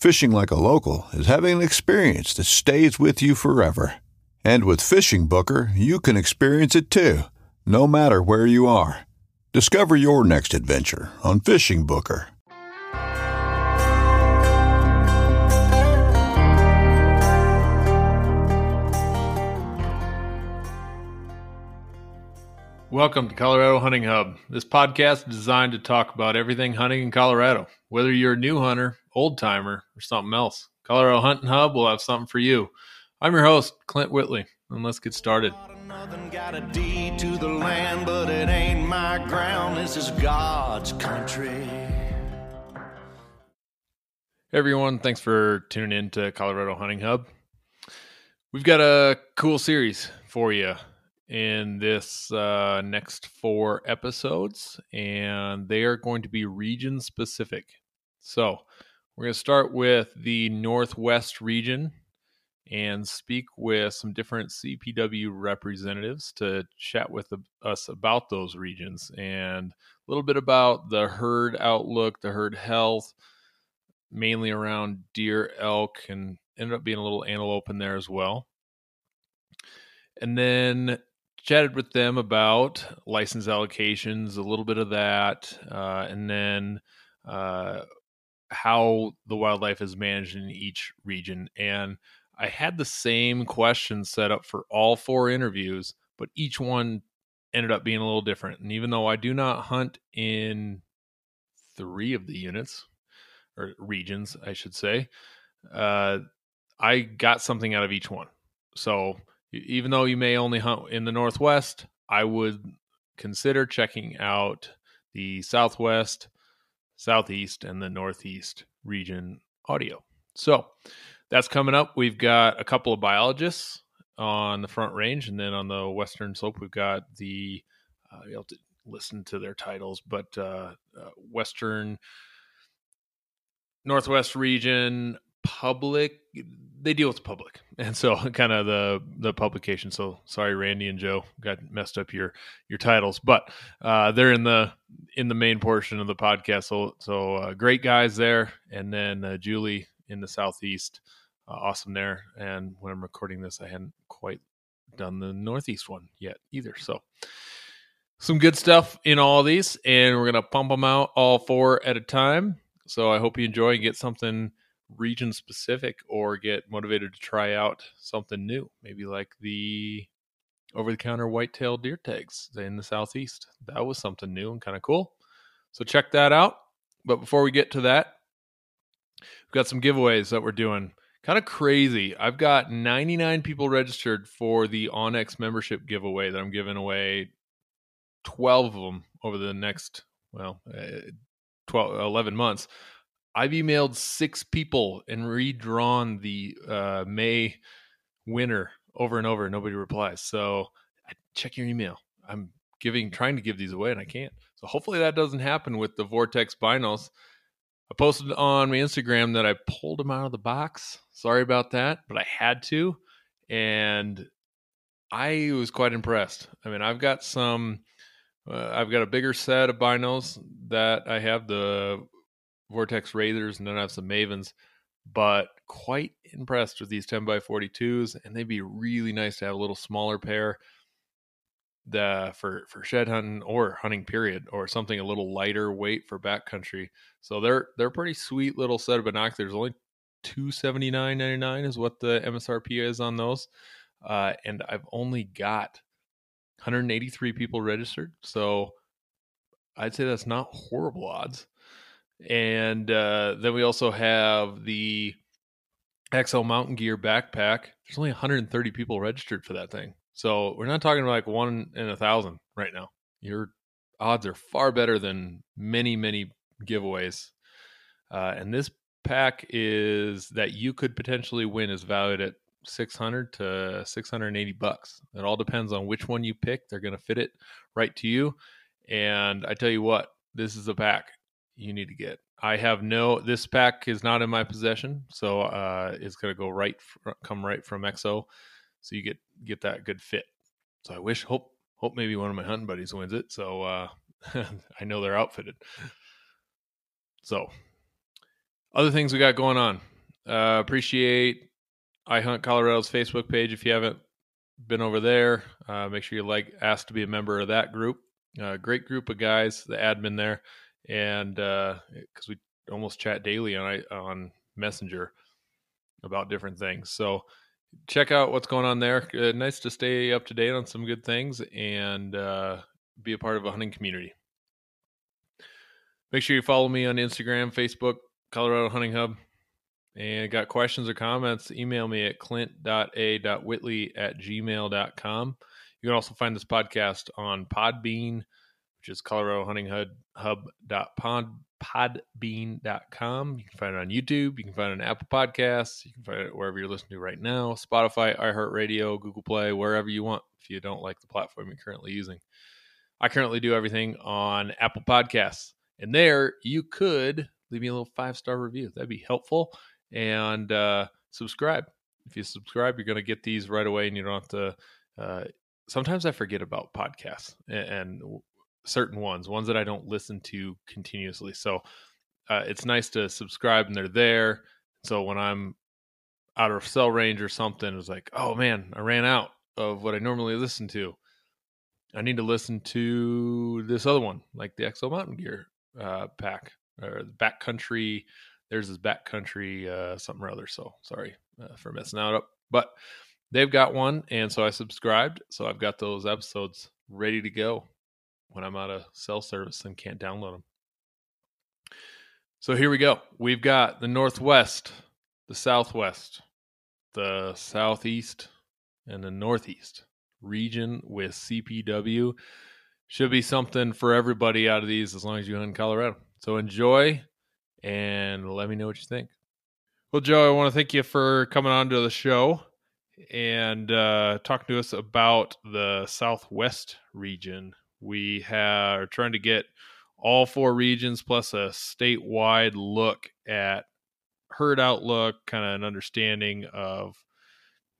Fishing like a local is having an experience that stays with you forever. And with Fishing Booker, you can experience it too, no matter where you are. Discover your next adventure on Fishing Booker. Welcome to Colorado Hunting Hub. This podcast is designed to talk about everything hunting in Colorado, whether you're a new hunter, old timer, or something else. Colorado Hunting Hub will have something for you. I'm your host, Clint Whitley, and let's get started. Nothing got a deed to the land, but it ain't my ground. This is God's country. Hey everyone, thanks for tuning in to Colorado Hunting Hub. We've got a cool series for you in this uh, next four episodes, and they are going to be region specific. So, we're going to start with the Northwest region and speak with some different CPW representatives to chat with us about those regions and a little bit about the herd outlook, the herd health, mainly around deer, elk, and ended up being a little antelope in there as well. And then chatted with them about license allocations, a little bit of that, uh, and then uh, how the wildlife is managed in each region. And I had the same question set up for all four interviews, but each one ended up being a little different. And even though I do not hunt in three of the units or regions, I should say, uh, I got something out of each one. So even though you may only hunt in the Northwest, I would consider checking out the Southwest, Southeast, and the Northeast region audio. So that's coming up. We've got a couple of biologists on the front range, and then on the western slope, we've got the uh, you have to listen to their titles, but uh, uh, Western Northwest region public they deal with the public. And so kind of the the publication. So sorry randy and joe got messed up your your titles. But uh they're in the in the main portion of the podcast. So so uh, great guys there. And then uh, julie in the southeast uh, awesome there. And when i'm recording this i hadn't quite done the northeast one yet either. So some good stuff in all these. And we're gonna pump them out all four at a time. So i hope you enjoy and get something region specific or get motivated to try out something new, maybe like the over the counter whitetail deer tags in the southeast. That was something new and kind of cool. So check that out. But before we get to that, we've got some giveaways that we're doing. Kind of crazy. I've got 99 people registered for the onX membership giveaway that I'm giving away 12 of them over the next, well, uh, 12, 11 months. I've emailed six people and redrawn the uh, May winner over and over. Nobody replies. So check your email. I'm giving, trying to give these away, and I can't. So hopefully that doesn't happen with the Vortex Binos. I posted on my Instagram that I pulled them out of the box. Sorry about that, but I had to. And I was quite impressed. I mean, I've got some, uh, I've got a bigger set of binos that I have the Vortex Razors, and then I have some Mavens, but quite impressed with these 10 by 42s, and they'd be really nice to have a little smaller pair the for for shed hunting or hunting period or something a little lighter weight for backcountry. So they're they're pretty sweet little set of binoculars. Only two seventy nine ninety nine is what the MSRP is on those uh, and I've only got 183 people registered. So I'd say that's not horrible odds. And uh, then we also have the EXO Mountain Gear backpack. There's only 130 people registered for that thing. So we're not talking like one in a thousand right now. Your odds are far better than many, many giveaways. Uh, and this pack is that you could potentially win is valued at 600 to 680 bucks. It all depends on which one you pick. They're going to fit it right to you. And I tell you what, this is a pack you need to get. I have no this pack is not in my possession, so uh it's to go right come right from EXO. So you get get that good fit. So I wish hope hope maybe one of my hunting buddies wins it. So uh I know they're outfitted. So other things we got going on. Uh appreciate I Hunt Colorado's Facebook page. If you haven't been over there, uh, make sure you like, ask to be a member of that group. Uh, great group of guys, the admin there, and because uh, we almost chat daily on on Messenger about different things. So check out what's going on there. Uh, nice to stay up to date on some good things and uh, be a part of a hunting community. Make sure you follow me on Instagram, Facebook, Colorado Hunting Hub and got questions or comments, email me at clint.a.whitley at gmail.com. You can also find this podcast on Podbean, which is Colorado Hunting Hub, Hub.podbean.com. You can find it on YouTube. You can find it on Apple Podcasts. You can find it wherever you're listening to right now Spotify, iHeartRadio, Google Play, wherever you want if you don't like the platform you're currently using. I currently do everything on Apple Podcasts. And there you could leave me a little five star review. That'd be helpful and uh, subscribe. If you subscribe, you're going to get these right away, and you don't have to. Uh, sometimes I forget about podcasts and, and, certain ones, ones that I don't listen to continuously. So uh, it's nice to subscribe, and they're there. So when I'm out of cell range or something, it's like, oh man, I ran out of what I normally listen to. I need to listen to this other one, like the EXO Mountain Gear uh, pack or the backcountry there's this backcountry uh, something or other. So sorry uh, for messing out up, but they've got one, and so I subscribed. So I've got those episodes ready to go when I'm out of cell service and can't download them. So here we go. We've got the Northwest, the Southwest, the Southeast, and the Northeast region with CPW. Should be something for everybody out of these as long as you hunt in Colorado. So enjoy and let me know what you think. Well, Joe, I want to thank you for coming on to the show and uh, talking to us about the Southwest region. We are trying to get all four regions plus a statewide look at herd outlook, kind of an understanding of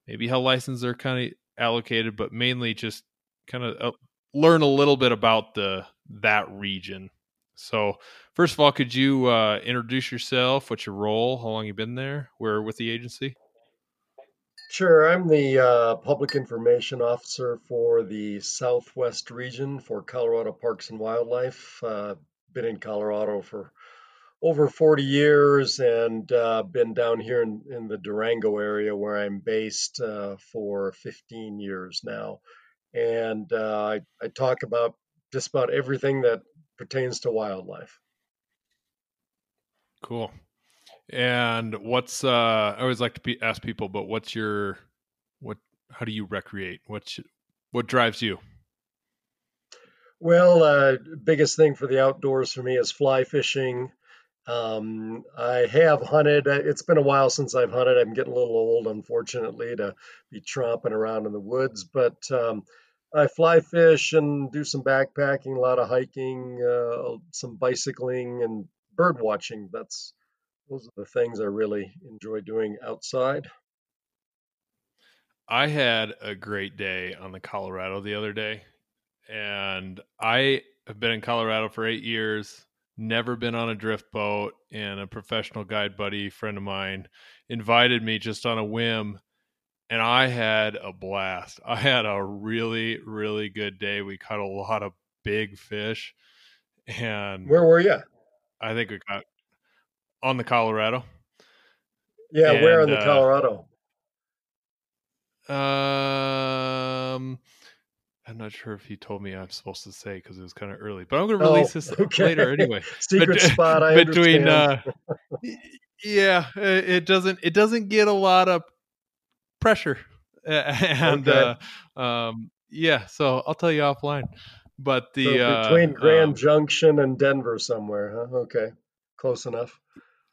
maybe how licenses are kind of allocated, but mainly just kind of uh, learn a little bit about the that region. So, first of all, could you uh, introduce yourself? What's your role? How long you been there? Where with the agency? Sure, I'm the uh, public information officer for the Southwest region for Colorado Parks and Wildlife. Uh, been in Colorado for over 40 years and uh, been down here in, in, the Durango area where I'm based uh, for 15 years now. And uh, I, I talk about just about everything that pertains to wildlife. Cool. And what's uh I always like to be, ask people, but what's your what how do you recreate? What's what drives you? Well, uh, biggest thing for the outdoors for me is fly fishing. Um, I have hunted. Uh, it's been a while since I've hunted. I'm getting a little old, unfortunately, to be tromping around in the woods. But um, I fly fish and do some backpacking, a lot of hiking, uh, some bicycling, and bird watching. That's those are the things I really enjoy doing outside. I had a great day on the Colorado the other day, and I have been in Colorado for eight years. Never been on a drift boat, and a professional guide buddy friend of mine invited me just on a whim, and I had a blast. I had a really, really good day. We caught a lot of big fish, and Where were you? I think we got on the Colorado. Yeah, where in And, the uh, Colorado? Um, I'm not sure if he told me I'm supposed to say because it was kind of early, but I'm going to Oh, release this okay. later anyway. Secret Bet- spot. I between uh, yeah, it doesn't it doesn't get a lot of pressure, and Okay. uh, um, yeah. So I'll tell you offline. But the So uh, between Grand um, Junction and Denver somewhere, huh? Okay, close enough.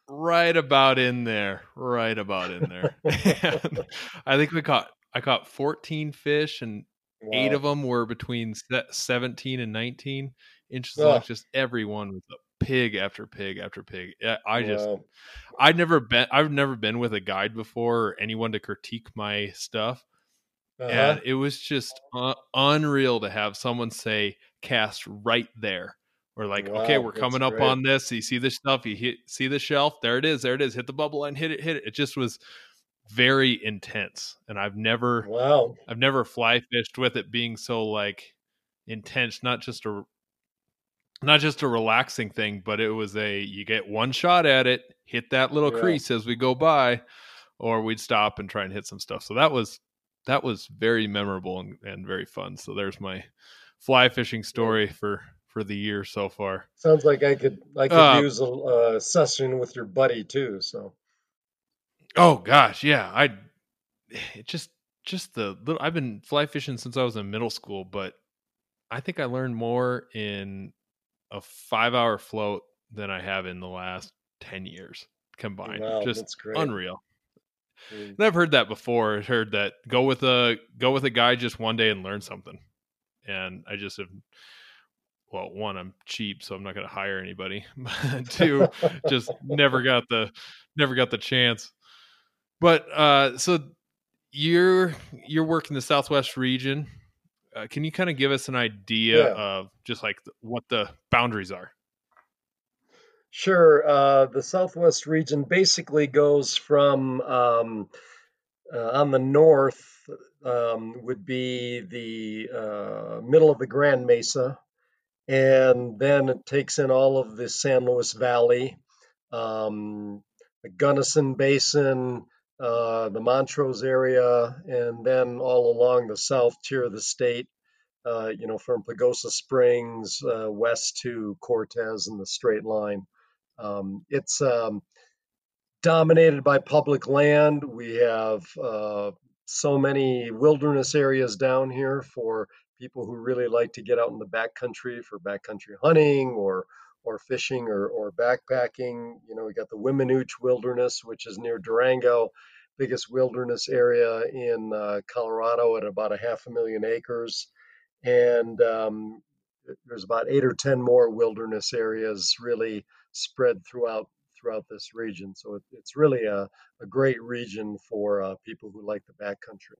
Right about in there, right about in there. I think we caught I caught 14 fish and eight of them were between 17 and 19 inches long just everyone was a pig after pig after pig i just Wow. i'd never been i've never been with a guide before or anyone to critique my stuff Uh-huh. and it was just uh, unreal to have someone say cast right there or like okay we're coming up great. on this you see this stuff you hit see the shelf there it is there it is hit the bubble line hit it hit it it just was very intense and i've never Wow. I've never fly fished with it being so like intense, not just a not just a relaxing thing, but it was a you get one shot at it, hit that little Yeah. crease as we go by, or we'd stop and try and hit some stuff. So that was that was very memorable and, and very fun. So there's my fly fishing story for for the year so far. Sounds like I could I could Uh, use a uh, session with your buddy too. So Oh gosh, yeah. I it just just the little I've been fly fishing since I was in middle school, but I think I learned more in a 5-hour float than I have in the last 10 years combined. wow, just unreal. Mm. And I've heard that before. I've heard that go with a go with a guy just one day and learn something. And I just have well, one, I'm cheap, so I'm not going to hire anybody. But two, just never got the never got the chance. But uh so you're you're working the Southwest region. Uh, can you kind of give us an idea Yeah. of just like th- what the boundaries are? Sure. Uh, the Southwest region basically goes from um, uh, on the north um, would be the uh, middle of the Grand Mesa, and then it takes in all of the San Luis Valley, um, the Gunnison Basin, uh, the Montrose area, and then all along the south tier of the state. Uh, you know, from Pagosa Springs uh, west to Cortez and the Straight Line. Um, it's um, dominated by public land. We have uh, so many wilderness areas down here for people who really like to get out in the backcountry for backcountry hunting or or fishing or, or backpacking. You know, we got the Weminuche Wilderness, which is near Durango, biggest wilderness area in uh, Colorado at about a half a million acres. And um, there's about eight or ten more wilderness areas really spread throughout throughout this region. So it, it's really a, a great region for uh, people who like the backcountry.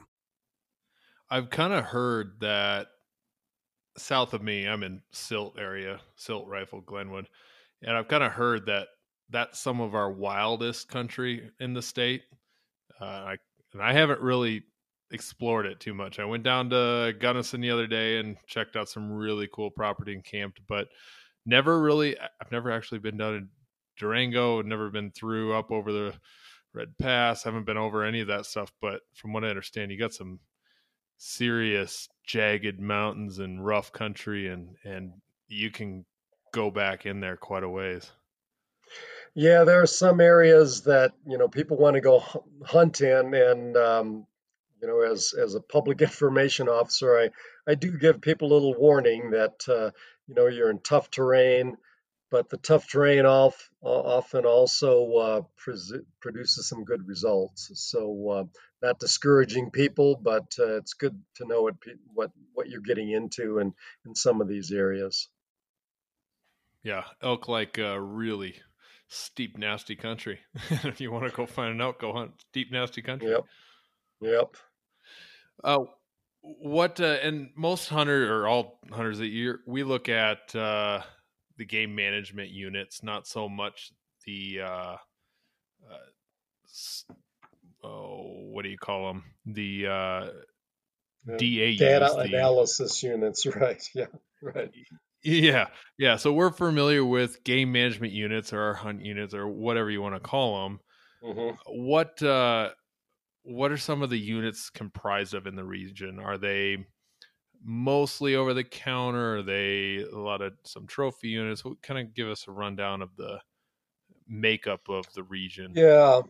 I've kind of heard that south of me, I'm in Silt area, Silt Rifle, Glenwood, and I've kind of heard that that's some of our wildest country in the state. Uh, I and I haven't really explored it too much. I went down to Gunnison the other day and checked out some really cool property and camped, but never really. I've never actually been down in Durango. Never been through up over the Red Pass. Haven't been over any of that stuff. But from what I understand, you got some serious jagged mountains and rough country and and you can go back in there quite a ways Yeah, there are some areas that you know people want to go hunt in, and um, you know, as as a public information officer, I I do give people a little warning that uh, you know you're in tough terrain, but the tough terrain off, often also uh, produces some good results. So uh, not discouraging people, but uh, it's good to know what what what you're getting into in in some of these areas. Yeah, elk like uh, really steep, nasty country. if you want to go find an elk, go hunt steep, nasty country. Yep. Yep. Uh, what uh, and most hunters or all hunters that you we look at uh, the game management units, not so much the uh, uh, oh, what do you call them? The uh, DA data analysis units, right? Yeah, right. Yeah, yeah. So we're familiar with game management units or our hunt units or whatever you want to call them. Mm-hmm. What uh, what are some of the units comprised of in the region? Are they mostly over the counter? Are they a lot of some trophy units? What kind of give us a rundown of the makeup of the region? Yeah,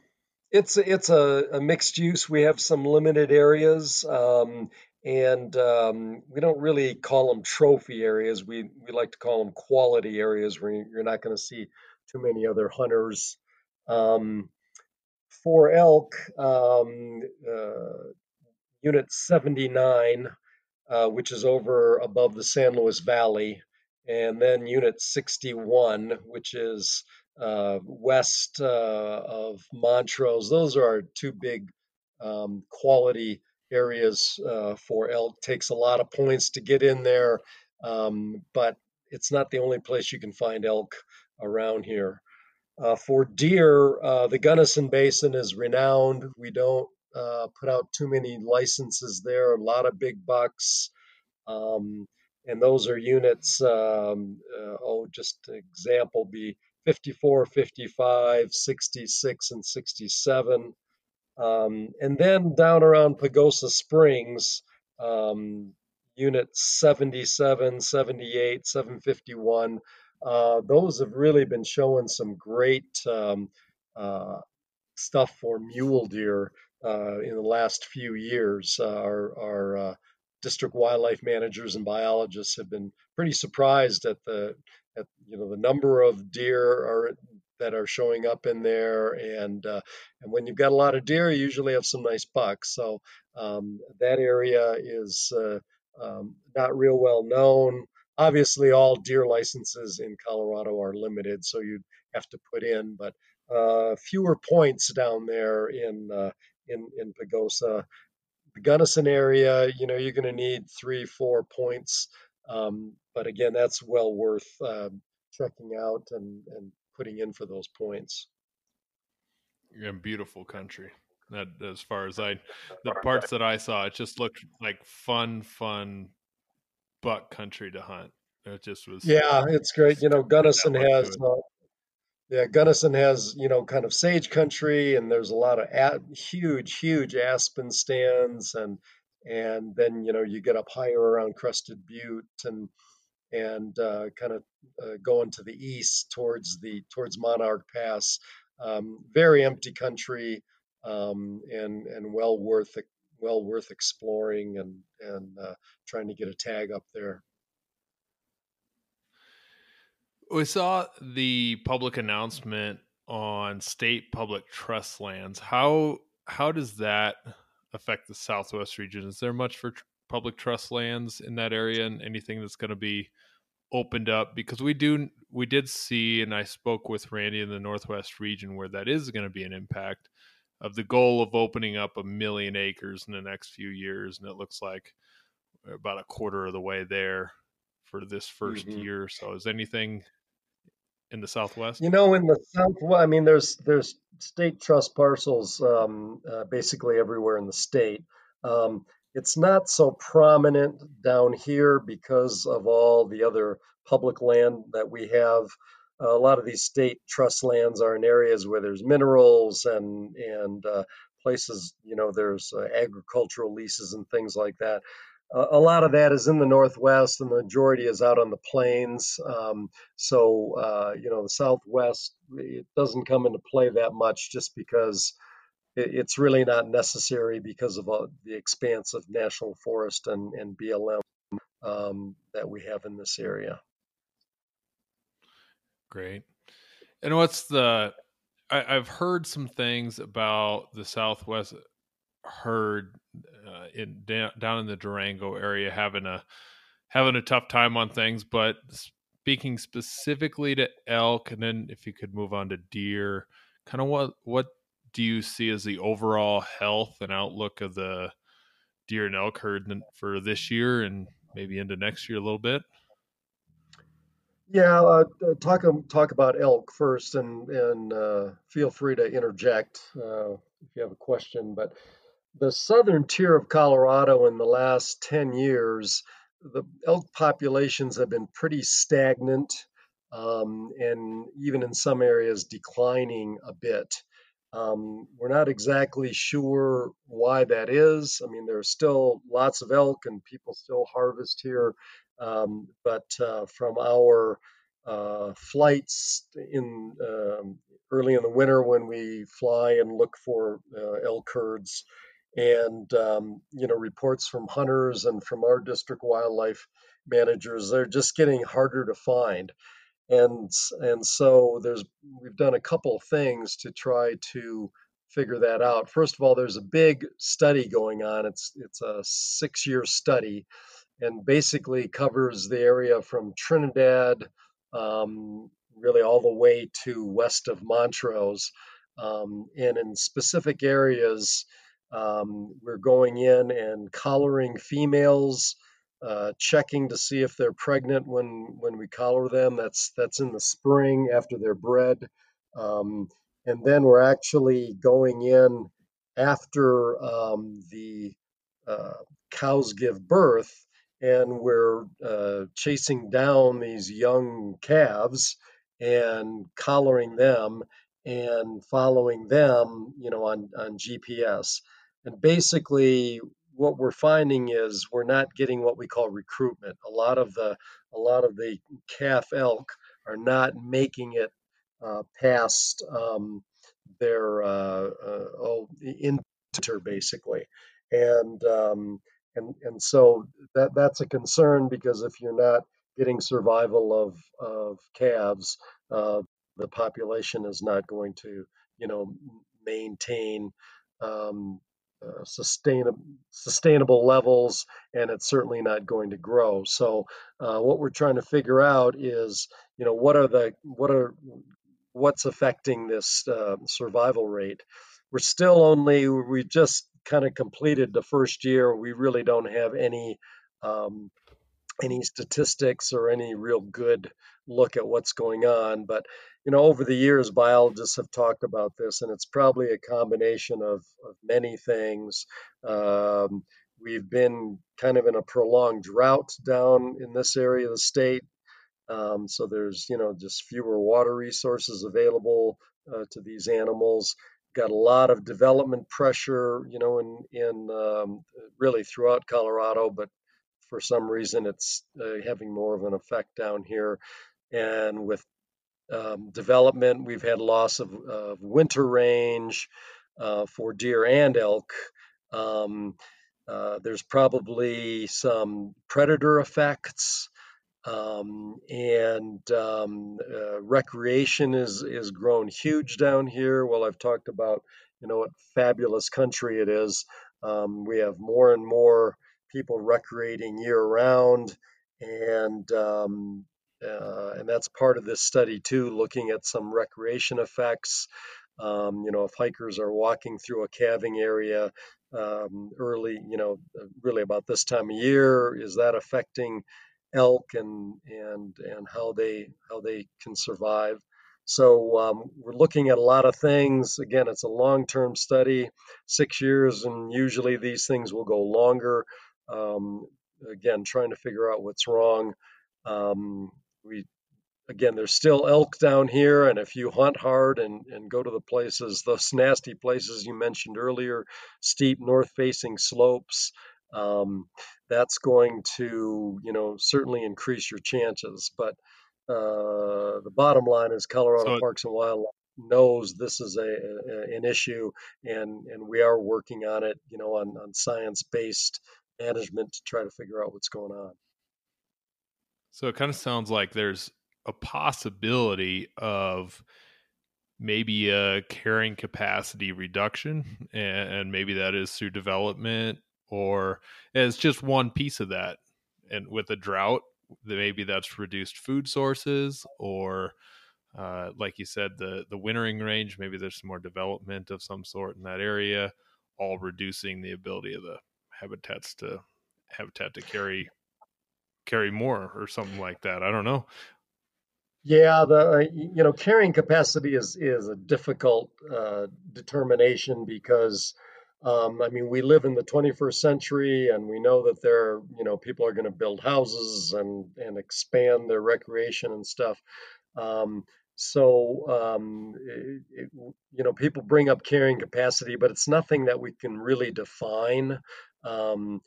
it's it's a, a mixed use. We have some limited areas. Um, and um, we don't really call them trophy areas. We we like to call them quality areas where you're not going to see too many other hunters. Um, for elk, um, uh, Unit 79, uh, which is over above the San Luis Valley, and then Unit 61, which is uh, west uh, of Montrose. Those are two big um, quality areas uh, for elk. Takes a lot of points to get in there, um, but it's not the only place you can find elk around here. Uh, for deer, uh, the Gunnison Basin is renowned. We don't uh, put out too many licenses there. A lot of big bucks. Um, and those are units, um, oh, just an example be 54, 55, 66, and 67. Um, and then down around Pagosa Springs, um, units 77, 78, 751, uh, those have really been showing some great um, uh, stuff for mule deer uh, in the last few years. Uh, our, our uh, district wildlife managers and biologists have been pretty surprised at the at you know the number of deer are that are showing up in there. And uh, and when you've got a lot of deer, you usually have some nice bucks. So um, that area is uh, um, not real well known. Obviously, all deer licenses in Colorado are limited, so you have to put in, but uh, fewer points down there in uh, in in Pagosa. The Gunnison area, you know, you're going to need three, four points. Um, but again, that's well worth uh, checking out and, and putting in for those points. Yeah, beautiful country. That as far as I, the parts that I saw, it just looked like fun, fun buck country to hunt. It just was. Yeah, it's great. You know, Gunnison has. Uh, yeah, Gunnison has you know kind of sage country, and there's a lot of at, huge, huge aspen stands, and and then you know you get up higher around Crested Butte, and and uh, kind of uh, going to the east towards the towards Monarch Pass. Um, very empty country um, and and well worth well worth exploring and and uh, trying to get a tag up there. We saw the public announcement on state public trust lands. How how does that affect the Southwest region? Is there much for public trust lands in that area and anything that's going to be opened up because we do we did see and I spoke with Randy in the Northwest region where that is going to be an impact of the goal of opening up a million acres in the next few years and it looks like about a quarter of the way there for this 1st mm-hmm. year so is anything in the southwest you know in the southwest i mean there's there's state trust parcels um, uh, basically everywhere in the state um, it's not so prominent down here because of all the other public land that we have. Uh, a lot of these state trust lands are in areas where there's minerals and and uh, places, you know, there's uh, agricultural leases and things like that. A lot of that is in the northwest, and the majority is out on the plains. Um, so, uh, you know, the southwest it doesn't come into play that much, just because it, it's really not necessary because of uh, the expanse of national forest and, and BLM um, that we have in this area. Great. And what's the? I, I've heard some things about the Southwest herd uh, in down, down in the Durango area having a having a tough time on things, but speaking specifically to elk, and then if you could move on to deer, kind of what what do you see as the overall health and outlook of the deer and elk herd for this year and maybe into next year a little bit? Yeah, uh, uh talk talk about elk first, and and uh, feel free to interject uh, if you have a question. But the southern tier of Colorado in the last ten years, the elk populations have been pretty stagnant, um, and even in some areas declining a bit. Um, we're not exactly sure why that is. I mean, there's still lots of elk, and people still harvest here um, but uh, from our uh, flights in um, early in the winter when we fly and look for uh, elk herds, and um, you know reports from hunters and from our district wildlife managers, they're just getting harder to find. And and so there's we've done a couple things to try to figure that out. First of all, there's a big study going on. It's it's a six year study and basically covers the area from Trinidad um, really all the way to west of Montrose. Um, and in specific areas, um, we're going in and collaring females, uh, checking to see if they're pregnant when when we collar them. That's that's in the spring after they're bred, um, and then we're actually going in after um, the uh, cows give birth and we're uh, chasing down these young calves and collaring them and following them, you know, on, on GPS. And basically, what we're finding is we're not getting what we call recruitment. A lot of the a lot of the calf elk are not making it uh, past um, their uh, uh, oh, inter basically, and um, and and so that that's a concern because if you're not getting survival of of calves, uh, the population is not going to you know maintain um, uh, sustainable sustainable levels, and it's certainly not going to grow. So uh, what we're trying to figure out is you know what are the what are what's affecting this uh, survival rate. We're still only we just kind of completed the first year, we really don't have any um, any statistics or any real good look at what's going on. But you know, over the years, biologists have talked about this, and it's probably a combination of, of many things. Um, we've been kind of in a prolonged drought down in this area of the state. Um, so there's, you know, just fewer water resources available uh, to these animals got a lot of development pressure, you know, in in um, really throughout Colorado, but for some reason it's uh, having more of an effect down here. And with um, development, we've had loss of, of winter range uh, for deer and elk. Um, uh, there's probably some predator effects um, and um, uh, recreation is is grown huge down here. Well, I've talked about you know what fabulous country it is. Um, we have more and more people recreating year round, and um, uh, and that's part of this study too, looking at some recreation effects. Um, you know, if hikers are walking through a calving area um, early, you know, really about this time of year, is that affecting elk and and and how they how they can survive. So um, we're looking at a lot of things. Again, it's a long-term study, six years, and usually these things will go longer. Um, again, trying to figure out what's wrong. Um, we again, there's still elk down here, and if you hunt hard and, and go to the places, those nasty places you mentioned earlier, steep north-facing slopes, um, that's going to, you know, certainly increase your chances. But uh, the bottom line is Colorado so, Parks and Wildlife knows this is a, a, an issue, and and we are working on it, you know, on on science based management to try to figure out what's going on. So it kind of sounds like there's a possibility of maybe a carrying capacity reduction, and, maybe that is through development, or it's just one piece of that. And with a drought, maybe that's reduced food sources, or uh, like you said, the the wintering range. Maybe there's some more development of some sort in that area, all reducing the ability of the habitats to habitat to carry carry more or something like that. I don't know. Yeah, the uh, you know carrying capacity is is a difficult uh, determination because um, I mean we live in the 21st century and we know that there you know people are going to build houses and and expand their recreation and stuff. Um, so um, it, it, you know people bring up carrying capacity, but it's nothing that we can really define. Um,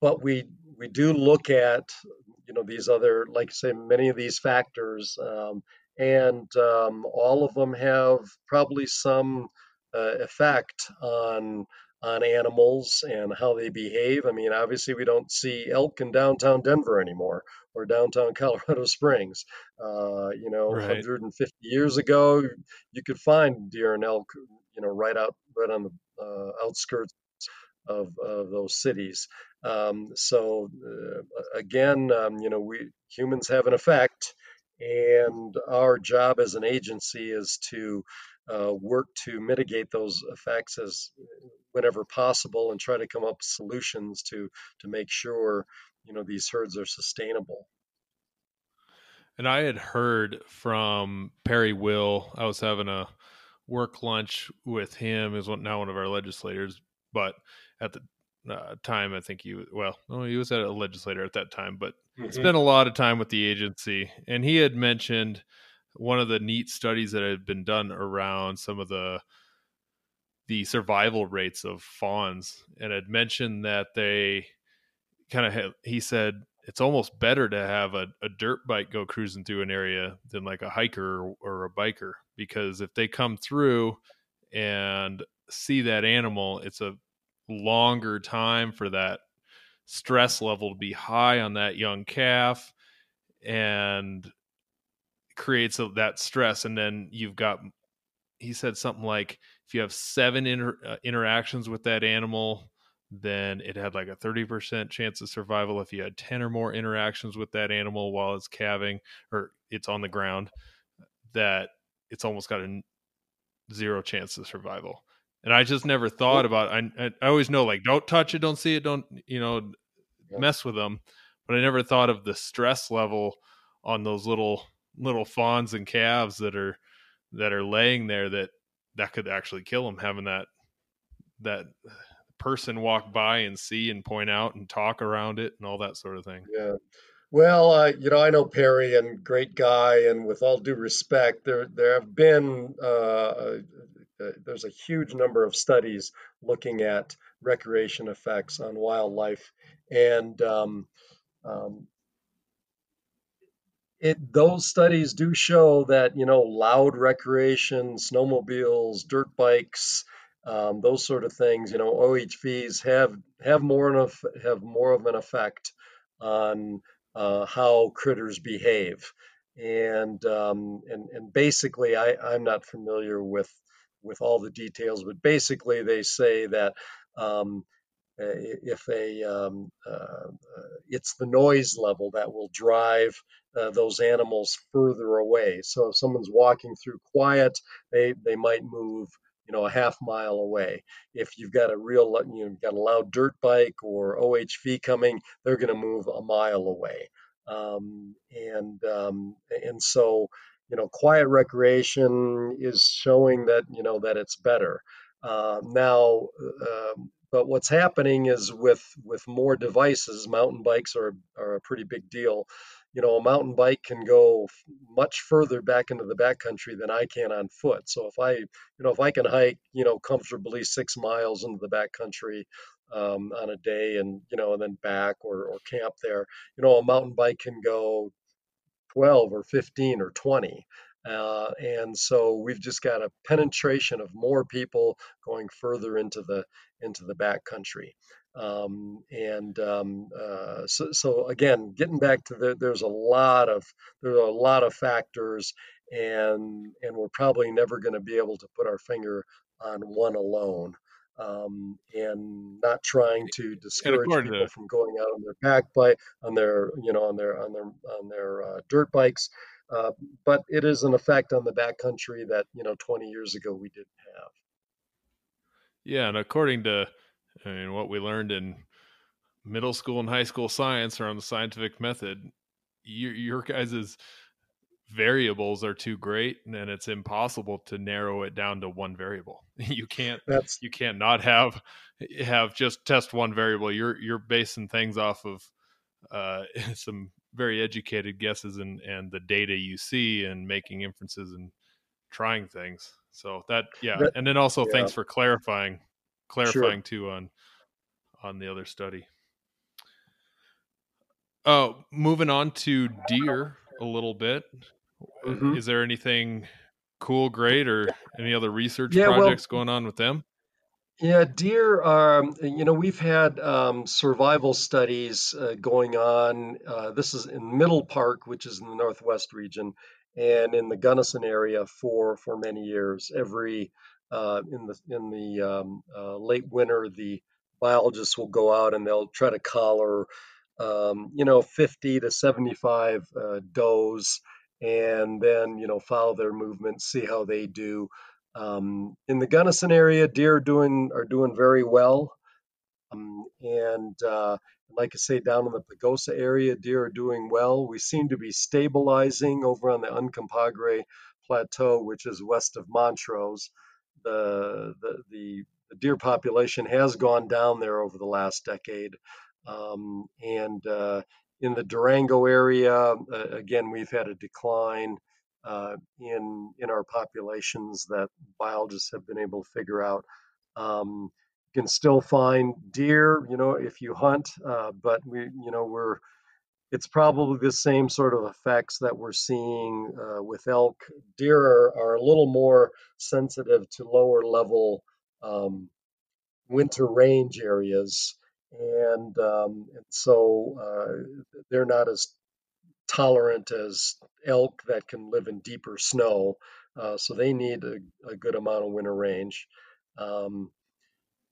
but we we do look at you know these other like I say many of these factors um, and um, all of them have probably some uh, effect on on animals and how they behave. I mean, obviously, we don't see elk in downtown Denver anymore or downtown Colorado Springs. Uh, you know, right. 150 years ago, you could find deer and elk, you know, right out right on the uh, outskirts of, of those cities. Um, so uh, again, um, you know, we humans have an effect, and our job as an agency is to uh, work to mitigate those effects as whenever possible, and try to come up with solutions to to make sure you know these herds are sustainable. And I had heard from Perry Will. I was having a work lunch with him. Is now one of our legislators, but at the uh, time. I think he well, no, he was a legislator at that time, but mm-hmm. spent a lot of time with the agency. And he had mentioned one of the neat studies that had been done around some of the the survival rates of fawns, and had mentioned that they kind of. He said it's almost better to have a, a dirt bike go cruising through an area than like a hiker or, or a biker because if they come through and see that animal, it's a longer time for that stress level to be high on that young calf and creates a, that stress. And then you've got he said something like if you have seven inter, uh, interactions with that animal then it had like a 30% chance of survival. If you had 10 or more interactions with that animal while it's calving or it's on the ground that it's almost got a zero chance of survival and I just never thought about. I I always know like don't touch it, don't see it, don't you know mess with them. But I never thought of the stress level on those little little fawns and calves that are that are laying there that that could actually kill them. Having that that person walk by and see and point out and talk around it and all that sort of thing. Yeah. Well, uh, you know, I know Perry and great guy, and with all due respect, there there have been uh, uh, there's a huge number of studies looking at recreation effects on wildlife, and um, um, it those studies do show that you know loud recreation, snowmobiles, dirt bikes, um, those sort of things, you know, OHVs have have more of have more of an effect on uh, how critters behave. And, um, and and basically, I, I'm not familiar with with all the details, but basically they say that um, if a um, uh, uh, it's the noise level that will drive uh, those animals further away. So if someone's walking through quiet, they they might move you know a half mile away. If you've got a real you know, got a loud dirt bike or OHV coming, they're going to move a mile away. Um, and um, and so you know, quiet recreation is showing that you know that it's better. Uh, now, um, but what's happening is with with more devices, mountain bikes are are a pretty big deal. You know, a mountain bike can go much further back into the backcountry than I can on foot. So if I, you know, if I can hike, you know, comfortably six miles into the backcountry um, on a day, and you know, and then back or or camp there, you know, a mountain bike can go 12 or 15 or 20. Uh, and so we've just got a penetration of more people going further into the into the back country. Um, and um, uh, so, so, again, getting back to the, there's a lot of there are a lot of factors, and and we're probably never going to be able to put our finger on one alone. Um, and not trying to discourage people to... from going out on their back bike, on their you know on their on their on their uh, dirt bikes, uh, but it is an effect on the backcountry that you know 20 years ago we didn't have. Yeah, and according to I mean, what we learned in middle school and high school science around the scientific method, your, your guys' variables are too great and it's impossible to narrow it down to one variable. You can't That's... you can't not have have just test one variable. You're you're basing things off of uh, some very educated guesses and and the data you see and making inferences and trying things. So that yeah, and then also yeah. thanks for clarifying clarifying sure. too on on the other study. Oh, moving on to deer a little bit. Mm-hmm. Is there anything cool, great, or any other research yeah, projects well, going on with them? Yeah, deer. Um, you know, we've had um, survival studies uh, going on. Uh, this is in Middle Park, which is in the Northwest region, and in the Gunnison area for for many years. Every uh, in the in the um, uh, late winter, the biologists will go out and they'll try to collar, um, you know, 50 to 75 uh, does, and then you know follow their movements, see how they do. Um, in the Gunnison area, deer are doing are doing very well, um, and uh, like I say, down in the Pagosa area, deer are doing well. We seem to be stabilizing over on the Uncompahgre Plateau, which is west of Montrose the, the, the, deer population has gone down there over the last decade. Um, and uh, in the Durango area, uh, again, we've had a decline uh, in in our populations that biologists have been able to figure out. Um, you can still find deer, you know, if you hunt, uh, but we, you know, we're it's probably the same sort of effects that we're seeing uh, with elk. Deer are, are, a little more sensitive to lower level um, winter range areas, and, um, and so uh, they're not as tolerant as elk that can live in deeper snow. Uh, so they need a, a, good amount of winter range. Um,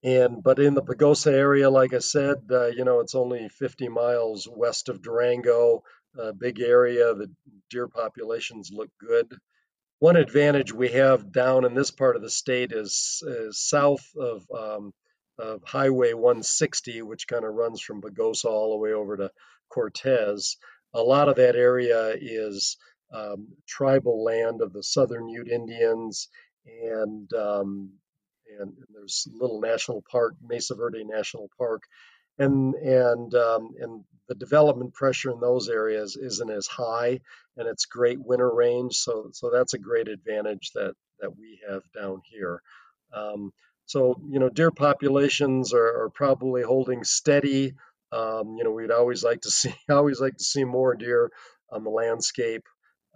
and but in the Pagosa area, like I said, uh, you know, it's only 50 miles west of Durango, a big area. The deer populations look good. One advantage we have down in this part of the state is, is south of, um, of Highway 160, which kind of runs from Pagosa all the way over to Cortez. A lot of that area is um, tribal land of the Southern Ute Indians, and um, and, and there's Little National Park, Mesa Verde National Park, and and um, and the development pressure in those areas isn't as high, and it's great winter range. So so that's a great advantage that that we have down here. Um, so you know, deer populations are, are probably holding steady. Um, you know, we'd always like to see always like to see more deer on the landscape,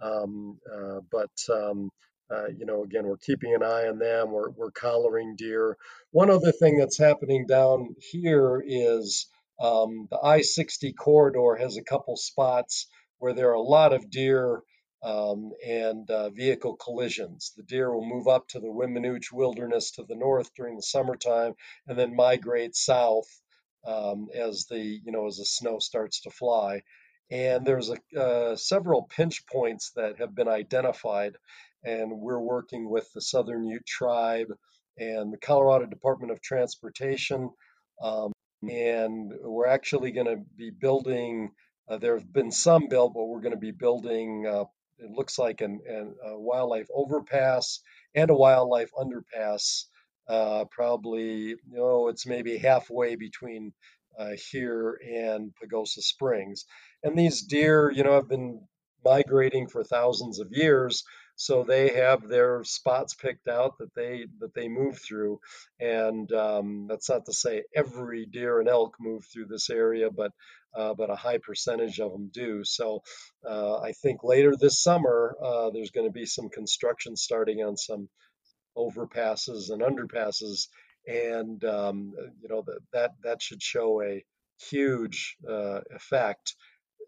um, uh, but um, uh, you know, again, we're keeping an eye on them. We're, we're collaring deer. One other thing that's happening down here is um, the I 60 corridor has a couple spots where there are a lot of deer um, and uh, vehicle collisions. The deer will move up to the Weminuche Wilderness to the north during the summertime and then migrate south um, as the you know as the snow starts to fly. And there's a, uh, several pinch points that have been identified and we're working with the Southern Ute Tribe and the Colorado Department of Transportation. Um, and we're actually going to be building, uh, there have been some built, but we're going to be building, uh, it looks like an, an, a wildlife overpass and a wildlife underpass. Uh, probably, you know, it's maybe halfway between uh, here and Pagosa Springs. And these deer, you know, have been migrating for thousands of years so they have their spots picked out that they that they move through, and um, that's not to say every deer and elk move through this area, but uh, but a high percentage of them do. So uh, I think later this summer uh, there's going to be some construction starting on some overpasses and underpasses, and um, you know that that that should show a huge uh, effect.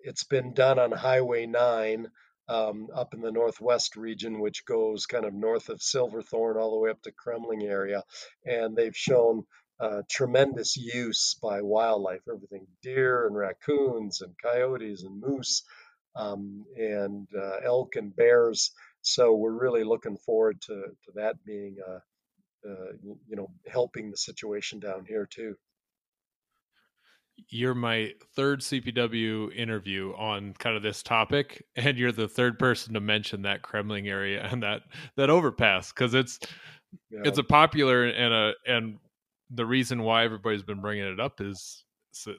It's been done on Highway 9 um, up in the northwest region, which goes kind of north of Silverthorne all the way up to Kremmling area, and they've shown uh, tremendous use by wildlife, everything deer and raccoons and coyotes and moose um, and uh, elk and bears. So we're really looking forward to, to that being, uh, uh you know, helping the situation down here too you're my third CPW interview on kind of this topic, and you're the third person to mention that Kremmling area and that that overpass because it's yeah. it's a popular and a and the reason why everybody's been bringing it up is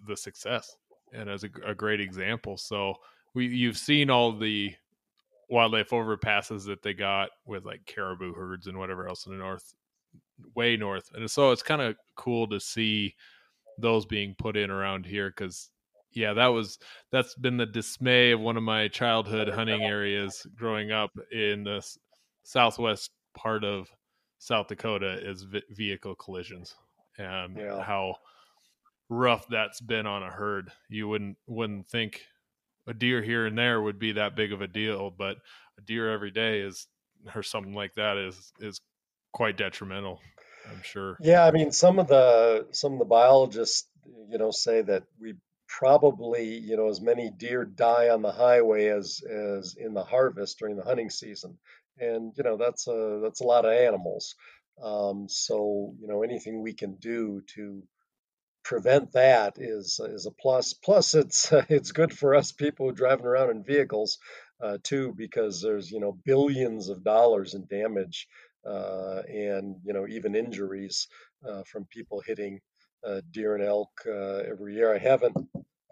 the success and as a, a great example. So we you've seen all the wildlife overpasses that they got with like caribou herds and whatever else in the north, way north, and so it's kind of cool to see those being put in around here because yeah that was that's been the dismay of one of my childhood hunting areas growing up in the southwest part of south dakota is vehicle collisions and yeah. how rough that's been on a herd you wouldn't wouldn't think a deer here and there would be that big of a deal but a deer every day is or something like that is is quite detrimental I'm sure. Yeah, I mean, some of the some of the biologists, you know, say that we probably, you know, as many deer die on the highway as as in the harvest during the hunting season, and you know, that's a that's a lot of animals. Um, so, you know, anything we can do to prevent that is is a plus. Plus, it's it's good for us people driving around in vehicles uh, too, because there's you know billions of dollars in damage and you know even injuries uh, from people hitting uh, deer and elk every year. I haven't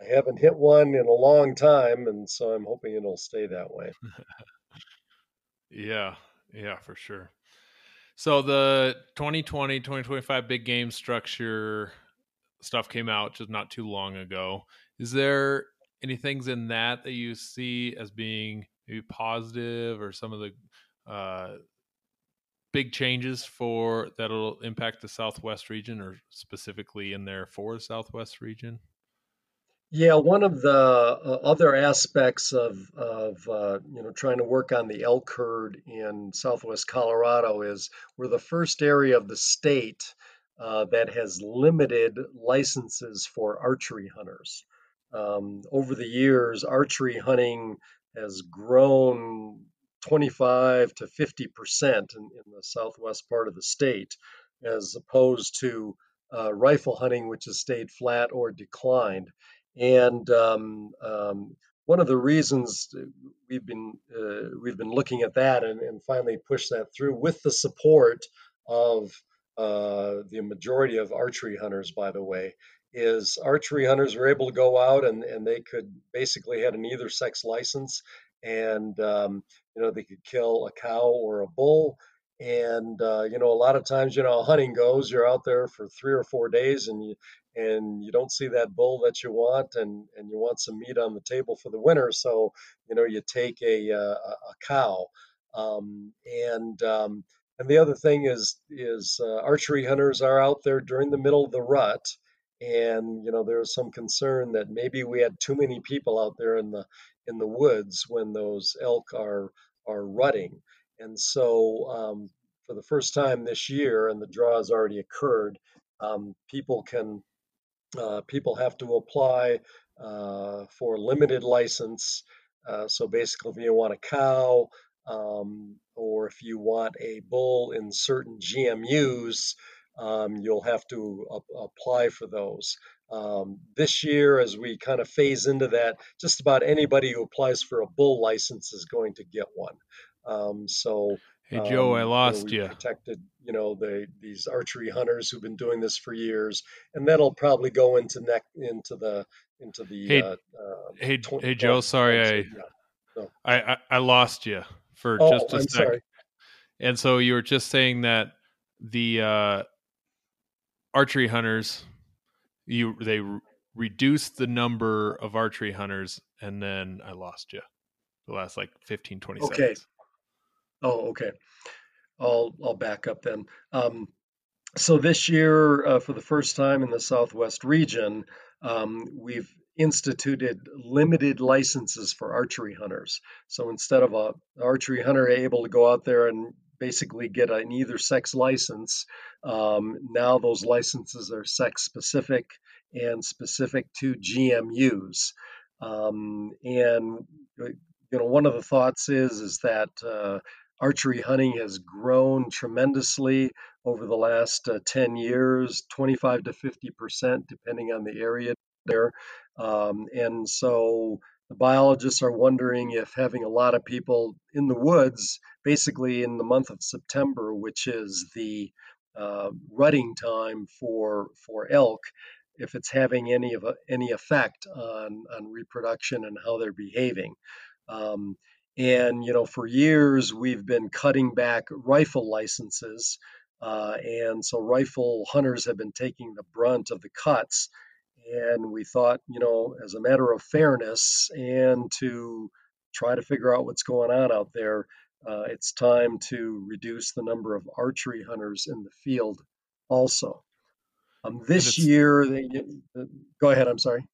I haven't hit one in a long time, and so I'm hoping it'll stay that way. yeah, yeah, for sure. So the 2020 2025 big game structure stuff came out just not too long ago. Is there any things in that that you see as being maybe positive or some of the uh, big changes for that'll impact the Southwest region, or specifically in there for the Southwest region? Yeah, one of the uh, other aspects of of uh, you know trying to work on the elk herd in Southwest Colorado is we're the first area of the state uh, that has limited licenses for archery hunters. Um, over the years, archery hunting has grown 25 to 50 percent in, in, the southwest part of the state, as opposed to uh, rifle hunting, which has stayed flat or declined. And um, um, one of the reasons we've been uh, we've been looking at that and, and, finally pushed that through with the support of uh, the majority of archery hunters, by the way, is archery hunters were able to go out and, and they could basically had an either sex license and um, you know they could kill a cow or a bull and uh, you know a lot of times you know hunting goes you're out there for three or four days and you and you don't see that bull that you want and and you want some meat on the table for the winter so you know you take a uh, a, cow. Um, and um, and the other thing is is uh, archery hunters are out there during the middle of the rut and you know there's some concern that maybe we had too many people out there in the in the woods when those elk are are rutting. And so, um, for the first time this year, and the draw has already occurred, um, people can uh, people have to apply uh, for limited license. Uh, so basically, if you want a cow um, or if you want a bull in certain GMUs, um, you'll have to apply for those. Um, this year, as we kind of phase into that, just about anybody who applies for a bull license is going to get one. Um, so, hey Joe, um, I lost you. Know, protected, you know, the these archery hunters who've been doing this for years, and that'll probably go into neck into the into the. Hey, uh, uh, hey, 20, hey, Joe. Sorry, I, yeah. no. I, I I lost you for Oh, just a I'm sec. sorry. And so you were just saying that the uh, archery hunters, you they re- reduced the number of archery hunters, and then I lost you the last like 15, 20 Okay. seconds. Oh, okay. I'll I'll back up then. Um, so this year, uh, for the first time in the Southwest region, um, we've instituted limited licenses for archery hunters. So instead of a archery hunter able to go out there and basically get an either sex license, um, now those licenses are sex specific and specific to GMUs. Um, and uh, you know, one of the thoughts is is that uh, archery hunting has grown tremendously over the last uh, 10 years 25 to 50 percent depending on the area there um, and so the biologists are wondering if having a lot of people in the woods basically in the month of september which is the uh, rutting time for for elk if it's having any of a, any effect on on reproduction and how they're behaving um, and, you know, for years we've been cutting back rifle licenses. Uh, and so rifle hunters have been taking the brunt of the cuts. And we thought, you know, as a matter of fairness and to try to figure out what's going on out there, uh, it's time to reduce the number of archery hunters in the field also. Um, this year, they, go ahead, I'm sorry.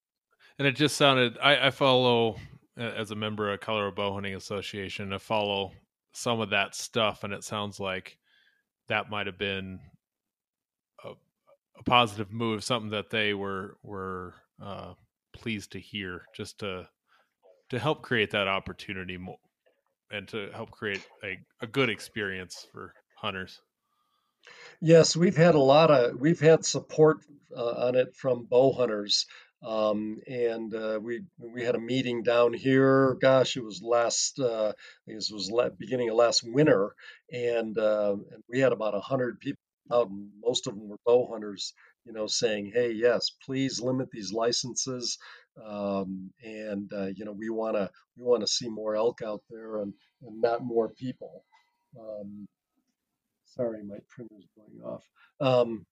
And it just sounded. I, I follow uh, as a member of Colorado Bow Hunting Association. I follow some of that stuff, and it sounds like that might have been a positive move, something that they were were uh, pleased to hear, just to to help create that opportunity more, and to help create a, a good experience for hunters. Yes, we've had a lot of we've had support uh, on it from bow hunters, um, and uh, we we had a meeting down here. Gosh, it was last uh, I think this was la- beginning of last winter, and, uh, and we had about hundred people out. And most of them were bow hunters, you know, saying, "Hey, yes, please limit these licenses." Um, and uh, you know we want to we want to see more elk out there and, and not more people. Um, Sorry, my printer's going off. Um,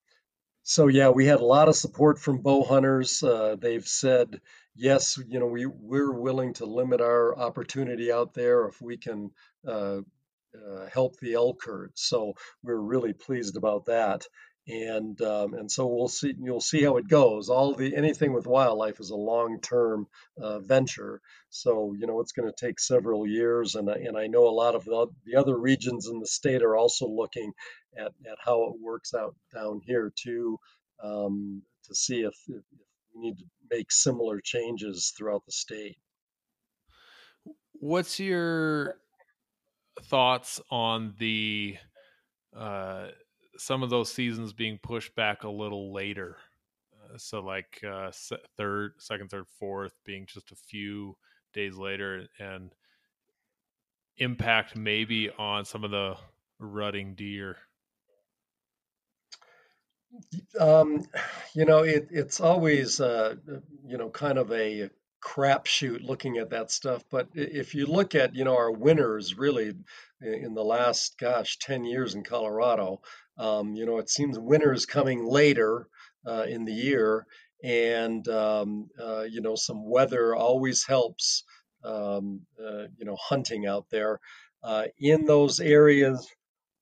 so yeah, we had a lot of support from bow hunters. Uh, they've said, yes, you know, we we're willing to limit our opportunity out there if we can uh, uh, help the elk herd. So we're really pleased about that. And um, and so we'll see. You'll see how it goes. All the anything with wildlife is a long-term uh, venture. So you know it's going to take several years. And I- and I know a lot of the, the other regions in the state are also looking at, at how it works out down here too, um, to see if, if we need to make similar changes throughout the state. What's your thoughts on the uh, some of those seasons being pushed back a little later? Uh, so, like uh, third, second, third, fourth being just a few days later, and impact maybe on some of the rutting deer. Um, you know, it, it's always, uh, you know, kind of a crapshoot looking at that stuff. But if you look at, you know, our winners really in the last, gosh, 10 years in Colorado, um, you know, it seems winter is coming later uh, in the year. And, um, uh, you know, some weather always helps, um, uh, you know, hunting out there. Uh, in those areas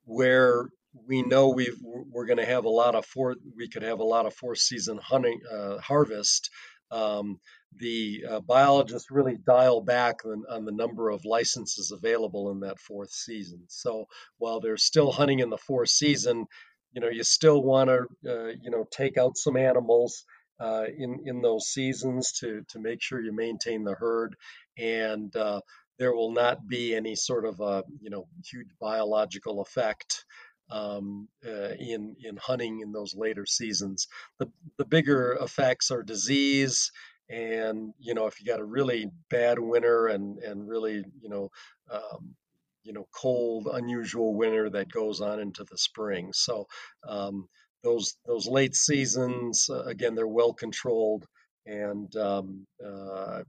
where we know we've we're going to have a lot of four we could have a lot of four season hunting uh, harvest um, the uh, biologists really dial back on, on the number of licenses available in that fourth season. So while they're still hunting in the fourth season you know you still want to uh, you know take out some animals uh, in in those seasons to to make sure you maintain the herd. And uh, there will not be any sort of a you know huge biological effect um, uh, in in hunting in those later seasons. The the bigger effects are disease, and you know if you got a really bad winter and and really you know um, you know cold unusual winter that goes on into the spring. So um, those those late seasons uh, again they're well controlled and um, uh,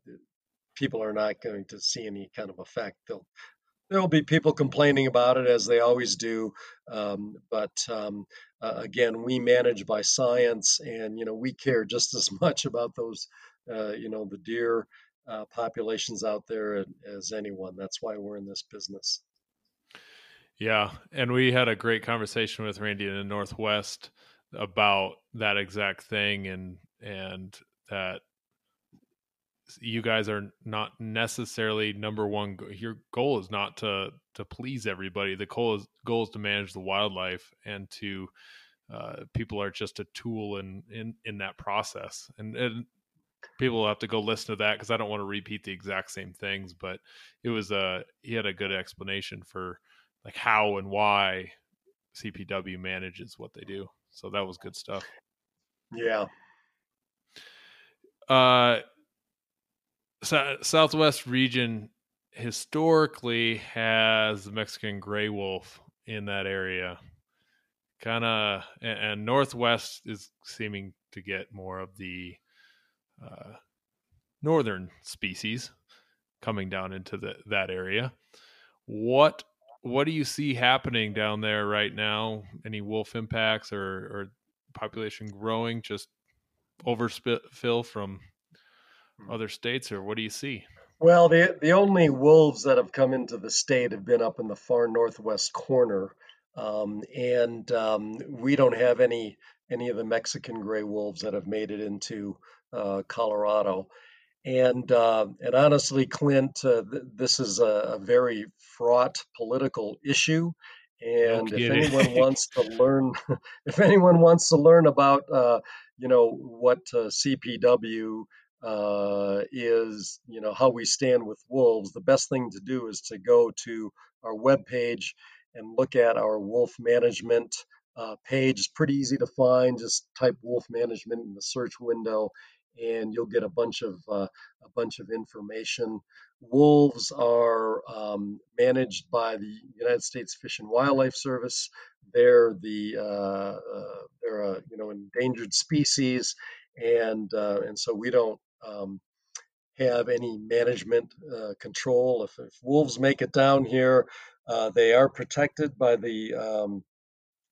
people are not going to see any kind of effect. They'll There'll be people complaining about it as they always do, um, but um, uh, again, we manage by science, and you know we care just as much about those, uh, you know, the deer uh, populations out there as anyone. That's why we're in this business. Yeah, and we had a great conversation with Randy in the Northwest about that exact thing, and and that you guys are not necessarily number one. Your goal is not to to please everybody. The goal is goal is to manage the wildlife and to uh, people are just a tool in in in that process. And, and people will have to go listen to that because I don't want to repeat the exact same things. But it was a he had a good explanation for like how and why CPW manages what they do. So that was good stuff. Yeah. Uh, Southwest region historically has the Mexican gray wolf in that area. Kind of, and, and, Northwest is seeming to get more of the uh, northern species coming down into the, that area. What what do you see happening down there right now? Any wolf impacts or, or population growing? Just overfill from. Other states, or what do you see? Well, the the only wolves that have come into the state have been up in the far northwest corner, um, and um, we don't have any any of the Mexican gray wolves that have made it into uh, Colorado. And uh, and honestly, Clint, uh, th- this is a, a, very fraught political issue. And no if anyone wants to learn, if anyone wants to learn about, uh, you know, what uh, CPW uh, is, you know, how we stand with wolves, the best thing to do is to go to our webpage and look at our wolf management uh, page. It's pretty easy to find. Just type wolf management in the search window and you'll get a bunch of uh, a bunch of information. Wolves are um, managed by the United States Fish and Wildlife Service. They're the uh, uh, they're a you know endangered species, and uh, and so we don't um, have any management uh, control. If, if, wolves make it down here, uh, they are protected by the um,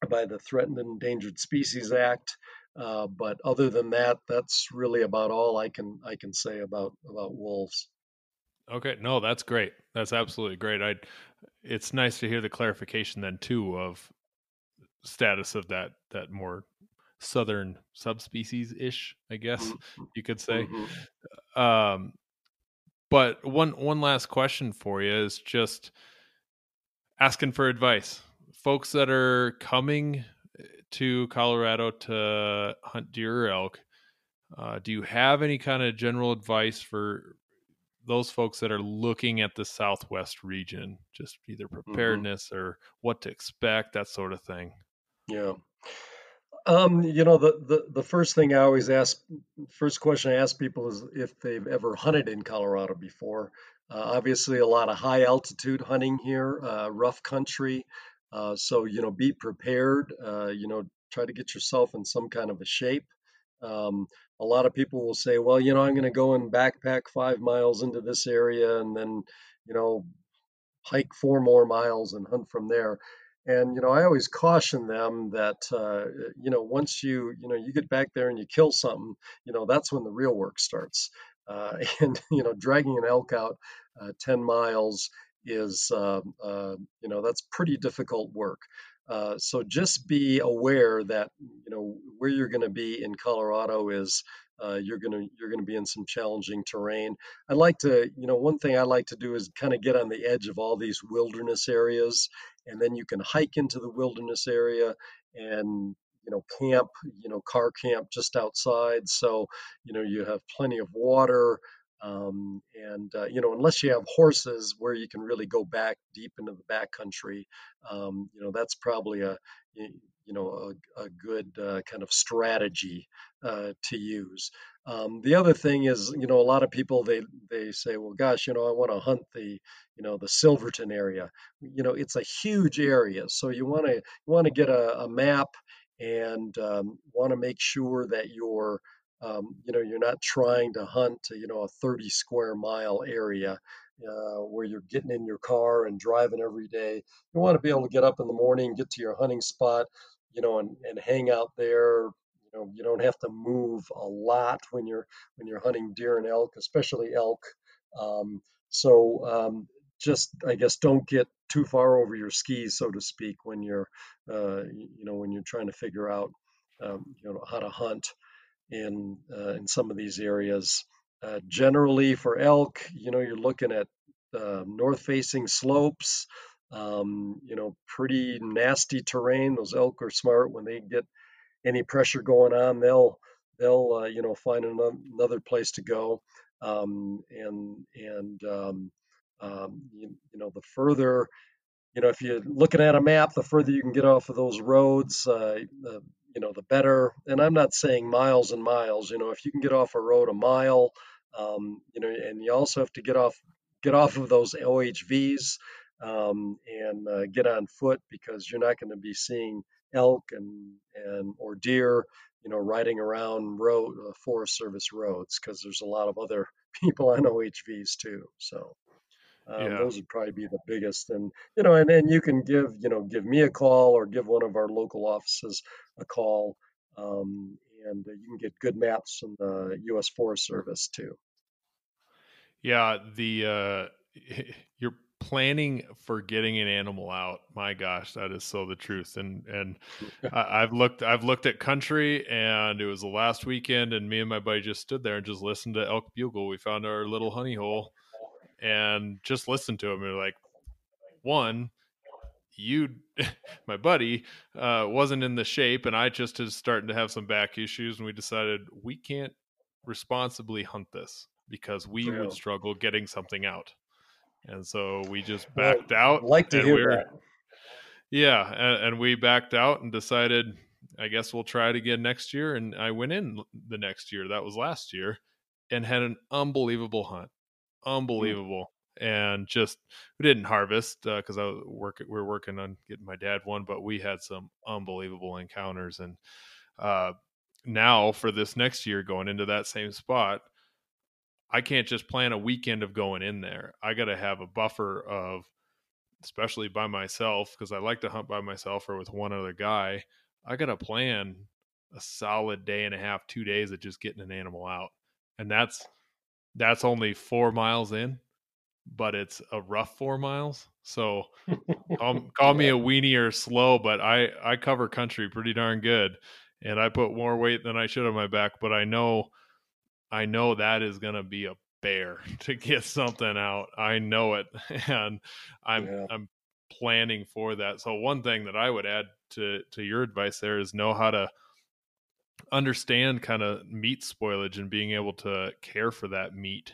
by the Threatened and Endangered Species Act. Uh, but other than that, that's really about all I can I can say about about wolves. Okay, no, that's great. That's absolutely great. I it's nice to hear the clarification then too of status of that that more southern subspecies ish, I guess mm-hmm. you could say. Mm-hmm. Um, but one one last question for you is just asking for advice. Folks that are coming to Colorado to hunt deer or elk, uh, do you have any kind of general advice for those folks that are looking at the Southwest region, just either mm-hmm. preparedness mm-hmm. or what to expect, that sort of thing? Yeah. Um, you know, the, the, the first thing I always ask, first question I ask people is if they've ever hunted in Colorado before. Uh, obviously, a lot of high altitude hunting here, uh, rough country. Uh, so, you know, be prepared, uh, you know, try to get yourself in some kind of a shape. Um, a lot of people will say, well, you know, I'm going to go and backpack five miles into this area and then, you know, hike four more miles and hunt from there. And, you know, I always caution them that, uh, you know, once you, you know, you get back there and you kill something, you know, that's when the real work starts. Uh, and, you know, dragging an elk out uh, 10 miles is, uh, uh, you know, that's pretty difficult work. Uh, so just be aware that you know where you're going to be in Colorado is uh, you're going to you're going to be in some challenging terrain. I like to you know one thing I like to do is kind of get on the edge of all these wilderness areas, and then you can hike into the wilderness area and you know camp you know car camp just outside so you know you have plenty of water um, and uh, you know, unless you have horses where you can really go back deep into the backcountry, um, you know, that's probably a you know a, a good uh, kind of strategy uh, to use. Um, the other thing is, you know, a lot of people they they say, well, gosh, you know, I want to hunt the you know the Silverton area. You know, it's a huge area, so you want to you want to get a, a map and um, want to make sure that you're um, you know, you're not trying to hunt, you know, a 30 square mile area. uh, where you're getting in your car and driving every day. You want to be able to get up in the morning, get to your hunting spot, you know, and, and hang out there. You know, you don't have to move a lot when you're when you're hunting deer and elk, especially elk. Um, so um, just I guess don't get too far over your skis, so to speak, when you're uh, you know when you're trying to figure out um, you know how to hunt in uh, in some of these areas. Uh, generally, for elk, you know, you're looking at uh, north-facing slopes. Um, you know, pretty nasty terrain. Those elk are smart. When they get any pressure going on, they'll they'll uh, you know find another place to go. Um, and and um, um, you, you, know, the further you know, if you're looking at a map, the further you can get off of those roads, uh, the, you know, the better. And I'm not saying miles and miles. You know, if you can get off a road a mile, um, you know, and you also have to get off get off of those OHVs um, and uh, get on foot because you're not going to be seeing elk and and or deer, you know, riding around road uh, Forest Service roads because there's a lot of other people on OHVs too. So. Um, yeah. Those would probably be the biggest, and you know, and then you can give you know give me a call or give one of our local offices a call, um, and you can get good maps from the U.S. Forest Service too. Yeah, the uh, you're planning for getting an animal out. My gosh, that is so the truth. And and I, have looked I've looked at country, and it was the last weekend, and me and my buddy just stood there and just listened to elk bugle. We found our little honey hole and just listen to him. And like, one, you, my buddy, uh, wasn't in the shape, and I just is starting to have some back issues, and we decided we can't responsibly hunt this because we would struggle getting something out, and so we just backed well, out. Like to hear we that. Yeah, and, and we backed out and decided, I guess we'll try it again next year. And I went in the next year. That was last year, and had an unbelievable hunt. Mm. unbelievable. And just we didn't harvest because uh, I was work we were working on getting my dad one, but we had some unbelievable encounters. And uh, now for this next year, going into that same spot, I can't just plan a weekend of going in there. I got to have a buffer of, especially by myself, because I like to hunt by myself or with one other guy. I got to plan a solid day and a half, two days of just getting an animal out. And that's that's only four miles in, but it's a rough four miles. So call, call me a weenie or slow, but I I cover country pretty darn good, and I put more weight than I should on my back. But I know, I know that is going to be a bear to get something out. I know it, and I'm yeah. I'm planning for that. So one thing that I would add to to your advice there is know how to understand kind of meat spoilage and being able to care for that meat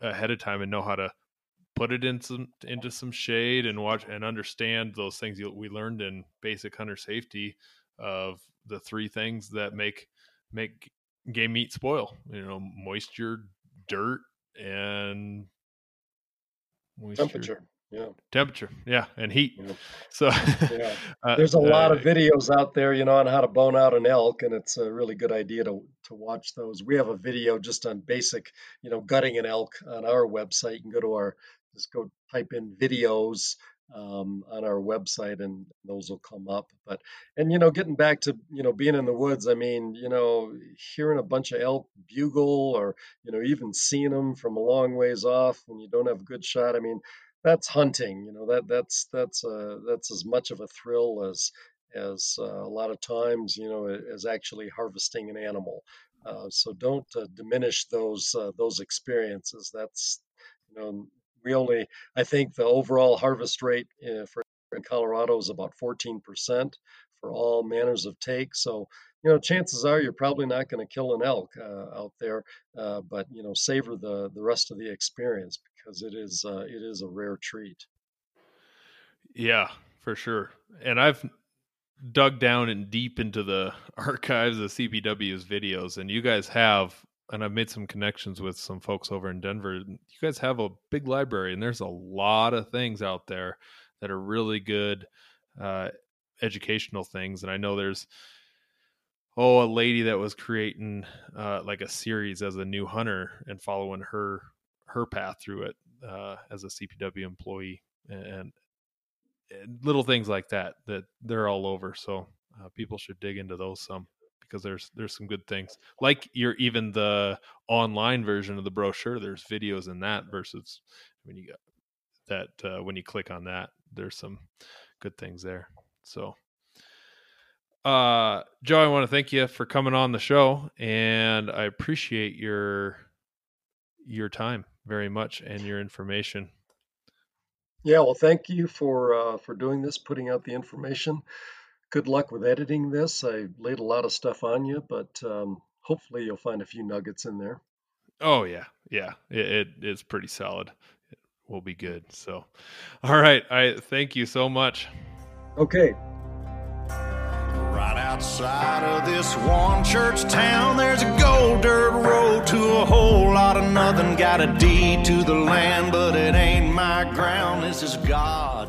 ahead of time and know how to put it in some into some shade and watch and understand those things we learned in basic hunter safety of the three things that make make game meat spoil you know moisture dirt and moisture. temperature yeah temperature yeah and heat yeah. so yeah. Uh, there's a uh, lot of videos out there you know on how to bone out an elk and it's a really good idea to to watch those we have a video just on basic you know gutting an elk on our website you can go to our just go type in videos um, on our website and those will come up but and you know getting back to you know being in the woods i mean you know hearing a bunch of elk bugle or you know even seeing them from a long ways off when you don't have a good shot i mean that's hunting. You know that that's that's uh, that's as much of a thrill as as uh, a lot of times you know as actually harvesting an animal. Uh, so don't uh, diminish those uh, those experiences. That's you know we only I think the overall harvest rate for in Colorado is about 14% for all manners of take. So you know, chances are you're probably not going to kill an elk uh, out there, uh, but you know, savor the the rest of the experience because it is uh, it is a rare treat. Yeah, for sure. And I've dug down and deep into the archives of CPW's videos, and you guys have, and I've made some connections with some folks over in Denver. You guys have a big library, and there's a lot of things out there that are really good uh, educational things. And I know there's oh a lady that was creating uh, like a series as a new hunter and following her her path through it uh, as a CPW employee, and, and, little things like that that they're all over. So uh, people should dig into those some because there's there's some good things like your even the online version of the brochure. There's videos in that versus when you that uh, when you click on that, there's some good things there. So uh joe i want to thank you for coming on the show and i appreciate your your time very much and your information. Yeah well thank you for uh, for doing this putting out the information. Good luck with editing this. I laid a lot of stuff on you but um, hopefully you'll find a few nuggets in there. Oh yeah yeah it, it is pretty solid. It will be good so. All right i thank you so much. Okay outside of this one church town, there's a gold dirt road to a whole lot of nothing. Got a deed to the land, but it ain't my ground. This is country.